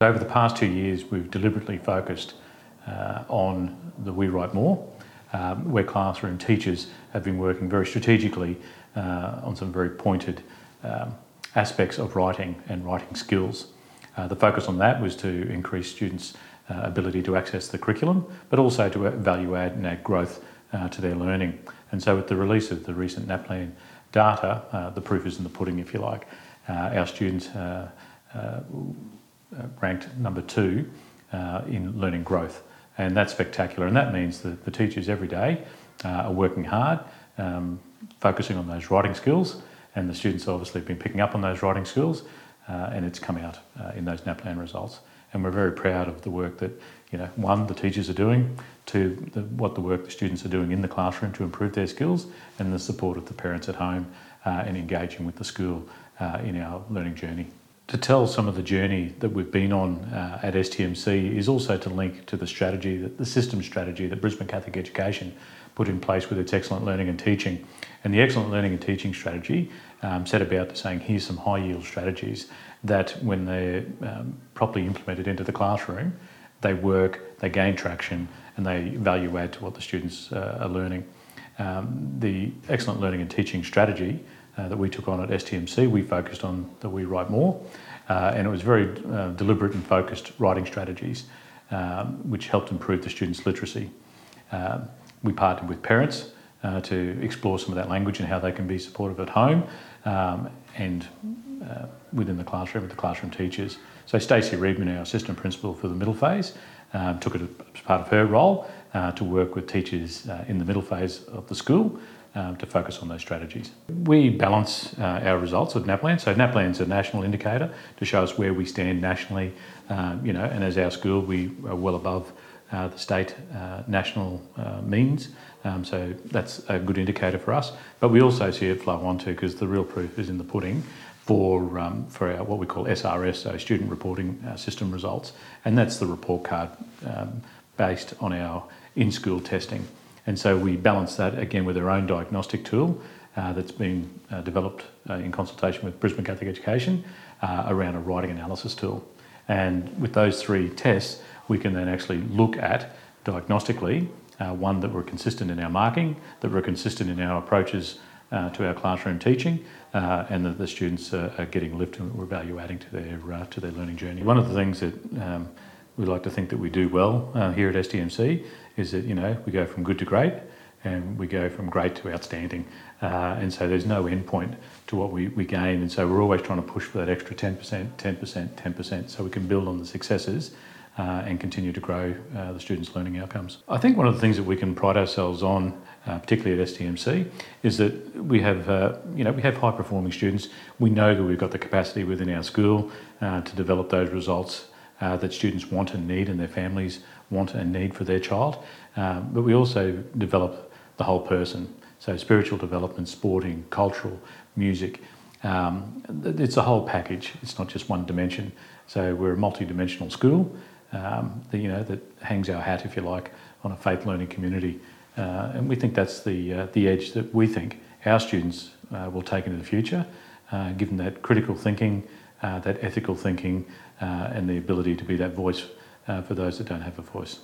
Over the past two years, we've deliberately focused uh, on the We Write More, um, where classroom teachers have been working very strategically uh, on some very pointed um, aspects of writing and writing skills. Uh, the focus on that was to increase students' uh, ability to access the curriculum, but also to value add and add growth uh, to their learning. And so, with the release of the recent NAPLAN data, uh, the proof is in the pudding, if you like. our students ranked number two uh, in learning growth. And that's spectacular. And that means that the teachers every day uh, are working hard, um, focusing on those writing skills. And the students obviously have been picking up on those writing skills, uh, and it's come out uh, in those NAPLAN results. And we're very proud of the work that, you know, one, the teachers are doing, two, the, what the work the students are doing in the classroom to improve their skills, and the support of the parents at home uh, and engaging with the school in our learning journey to tell some of the journey that we've been on uh, at STMC is also to link to the strategy, the system strategy that Brisbane Catholic Education put in place with its excellent learning and teaching. And the excellent learning and teaching strategy um, set about saying here's some high yield strategies that when they're um, properly implemented into the classroom, they work, they gain traction, and they value add to what the students uh, are learning. Um, the excellent learning and teaching strategy uh, that we took on at STMC, we focused on the We Write More, uh, and it was very uh, deliberate and focused writing strategies, um, which helped improve the students' literacy. Um, we partnered with parents uh, to explore some of that language and how they can be supportive at home um, and uh, within the classroom with the classroom teachers. So Stacey Reedman, our assistant principal for the middle phase, um, took it as part of her role uh, to work with teachers in the middle phase of the school um, to focus on those strategies. We balance uh, our results with NAPLAN. So NAPLAN is a national indicator to show us where we stand nationally, um, you know, and as our school, we are well above uh, the state uh, national uh, means. Um, so that's a good indicator for us. But we also see it flow on to because the real proof is in the pudding for, um, for our, what we call SRS, so Student Reporting uh, System results. And that's the report card um, based on our in school testing. And so we balance that again with our own diagnostic tool uh, that's been uh, developed uh, in consultation with Brisbane Catholic Education uh, around a writing analysis tool. And with those three tests, we can then actually look at diagnostically uh, one that we're consistent in our marking, that we're consistent in our approaches uh, to our classroom teaching, and that the students are getting lift and we're value adding to their to their learning journey. One of the things that um, we like to think that we do well uh, here at STMC is that you know we go from good to great and we go from great to outstanding uh, and so there's no end point to what we, we gain and so we're always trying to push for that extra 10% 10% 10% so we can build on the successes uh, and continue to grow uh, the students' learning outcomes. I think one of the things that we can pride ourselves on, uh, particularly at STMC, is that we have, uh, you know, we have high-performing students. We know that we've got the capacity within our school to develop those results uh, that students want and need and their families want and need for their child. Um, but we also develop the whole person. So spiritual development, sporting, cultural, music. Um, it's a whole package. It's not just one dimension. So we're a multi-dimensional school um, that, you know, that hangs our hat, if you like, on a faith learning community. Uh, and we think that's the, uh, the edge that we think our students uh, will take into the future, uh, given that critical thinking, that ethical thinking, uh, and the ability to be that voice uh, for those that don't have a voice.